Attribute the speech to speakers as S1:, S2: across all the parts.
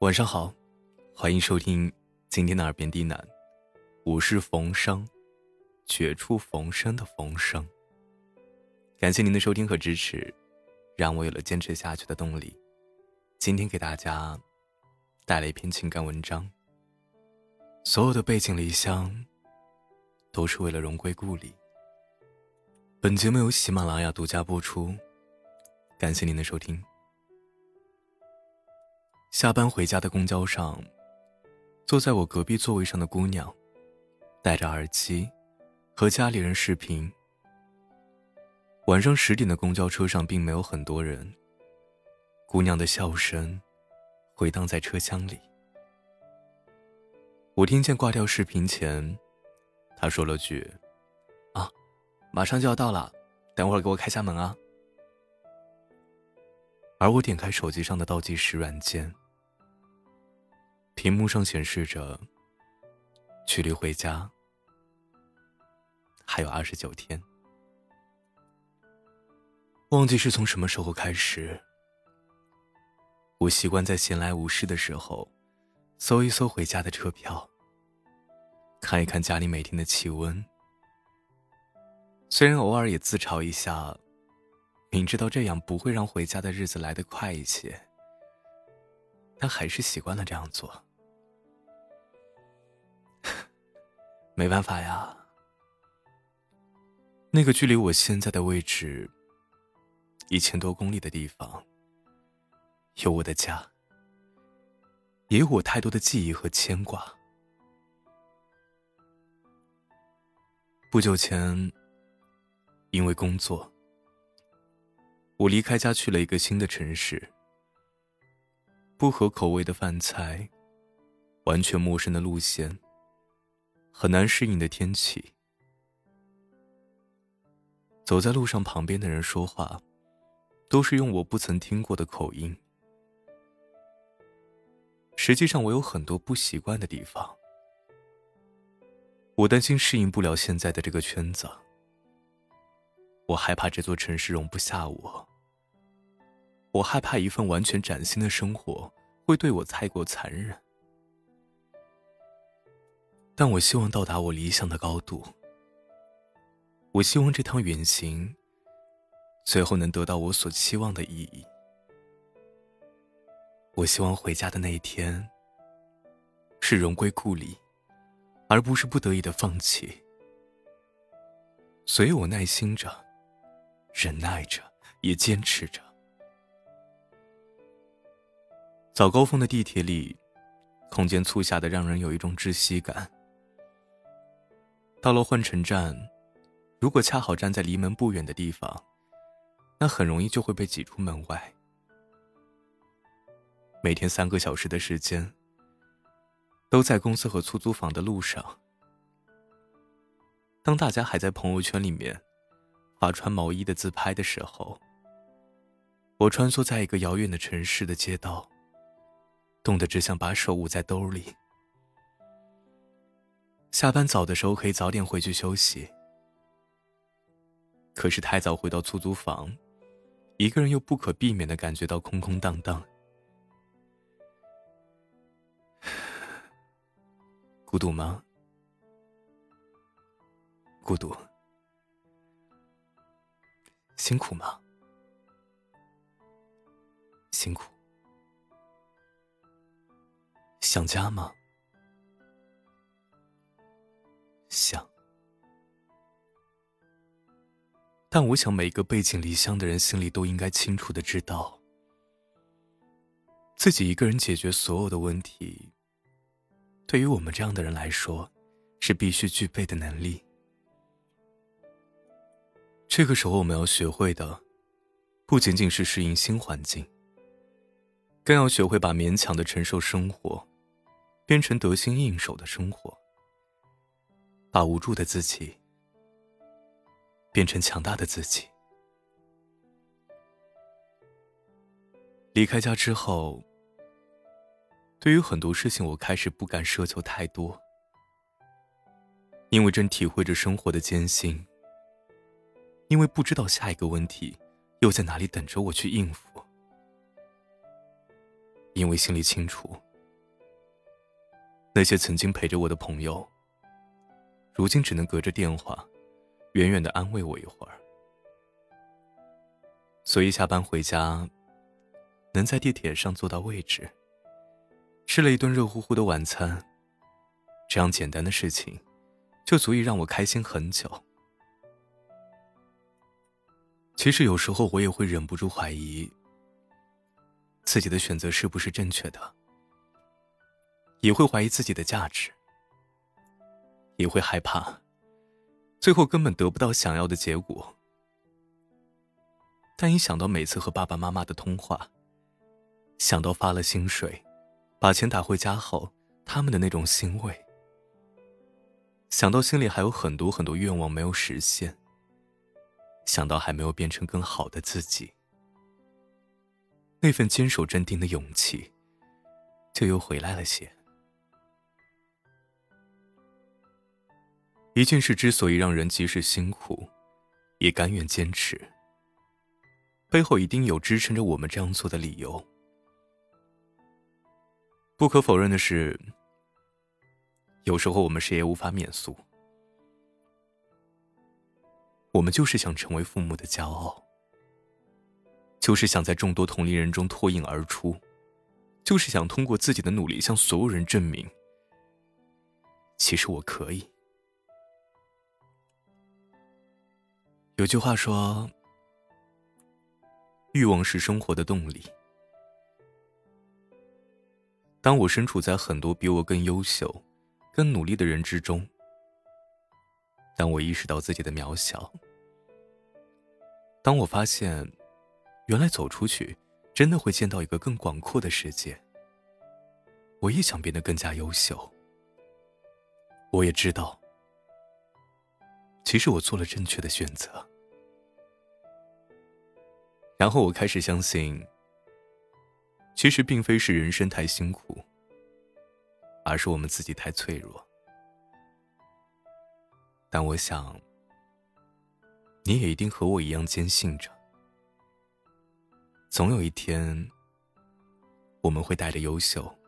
S1: 晚上好，欢迎收听今天的耳边低喃，我是冯生，绝处逢生的冯生。感谢您的收听和支持，让我有了坚持下去的动力。今天给大家带来一篇情感文章。所有的背井离乡，都是为了荣归故里。本节目由喜马拉雅独家播出，感谢您的收听。下班回家的公交上，坐在我隔壁座位上的姑娘，戴着耳机，和家里人视频。晚上十点的公交车上并没有很多人。姑娘的笑声回荡在车厢里。我听见挂掉视频前，她说了句：“啊，马上就要到了，等会儿给我开下门啊。”而我点开手机上的倒计时软件，屏幕上显示着距离回家还有二十九天。忘记是从什么时候开始，我习惯在闲来无事的时候，搜一搜回家的车票，看一看家里每天的气温。虽然偶尔也自嘲一下。明知道这样不会让回家的日子来得快一些，但还是习惯了这样做。没办法呀，那个距离我现在的位置一千多公里的地方，有我的家，也有我太多的记忆和牵挂。不久前，因为工作。我离开家去了一个新的城市，不合口味的饭菜，完全陌生的路线，很难适应的天气。走在路上，旁边的人说话，都是用我不曾听过的口音。实际上，我有很多不习惯的地方，我担心适应不了现在的这个圈子。我害怕这座城市容不下我，我害怕一份完全崭新的生活会对我太过残忍，但我希望到达我理想的高度。我希望这趟远行最后能得到我所期望的意义。我希望回家的那一天是荣归故里，而不是不得已的放弃。所以我耐心着。忍耐着，也坚持着。早高峰的地铁里，空间粗狭的让人有一种窒息感。到了换乘站，如果恰好站在离门不远的地方，那很容易就会被挤出门外。每天三个小时的时间，都在公司和出租房的路上。当大家还在朋友圈里面。发穿毛衣的自拍的时候，我穿梭在一个遥远的城市的街道，冻得只想把手捂在兜里。下班早的时候可以早点回去休息，可是太早回到出租房，一个人又不可避免的感觉到空空荡荡，孤独吗？孤独。辛苦吗？辛苦。想家吗？想。但我想，每一个背井离乡的人心里都应该清楚的知道，自己一个人解决所有的问题，对于我们这样的人来说，是必须具备的能力。这个时候，我们要学会的，不仅仅是适应新环境，更要学会把勉强的承受生活，变成得心应手的生活，把无助的自己变成强大的自己。离开家之后，对于很多事情，我开始不敢奢求太多，因为正体会着生活的艰辛。因为不知道下一个问题又在哪里等着我去应付，因为心里清楚，那些曾经陪着我的朋友，如今只能隔着电话，远远的安慰我一会儿。所以下班回家，能在地铁上坐到位置，吃了一顿热乎乎的晚餐，这样简单的事情，就足以让我开心很久。其实有时候我也会忍不住怀疑，自己的选择是不是正确的，也会怀疑自己的价值，也会害怕，最后根本得不到想要的结果。但一想到每次和爸爸妈妈的通话，想到发了薪水，把钱打回家后他们的那种欣慰，想到心里还有很多很多愿望没有实现，想到还没有变成更好的自己，那份坚守镇定的勇气，就又回来了些。一件事之所以让人即使辛苦，也甘愿坚持。背后一定有支撑着我们这样做的理由。不可否认的是，有时候我们谁也无法免俗。我们就是想成为父母的骄傲，就是想在众多同龄人中脱颖而出，就是想通过自己的努力向所有人证明，其实我可以。有句话说。欲望是生活的动力。当我身处在很多比我更优秀、更努力的人之中，当我意识到自己的渺小，当我发现，原来走出去真的会见到一个更广阔的世界，我也想变得更加优秀。我也知道，其实我做了正确的选择。然后我开始相信，其实并非是人生太辛苦，而是我们自己太脆弱。但我想，你也一定和我一样坚信着，总有一天，我们会带着优秀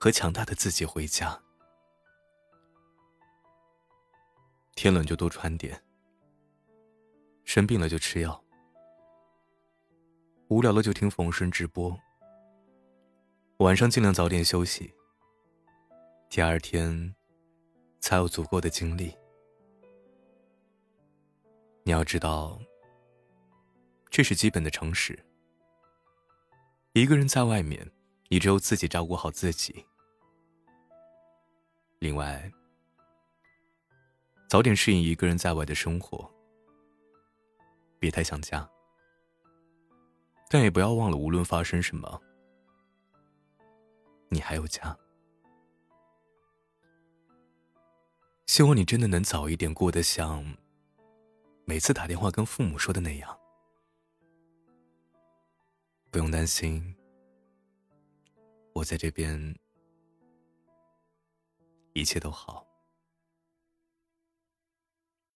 S1: 和强大的自己回家。天冷就多穿点，生病了就吃药。无聊了就听冯生直播，晚上尽量早点休息，第二天才有足够的精力。你要知道，这是基本的常识。一个人在外面，你只有自己照顾好自己。另外，早点适应一个人在外的生活，别太想家。但也不要忘了，无论发生什么，你还有家。希望你真的能早一点过得像每次打电话跟父母说的那样，不用担心，我在这边，一切都好。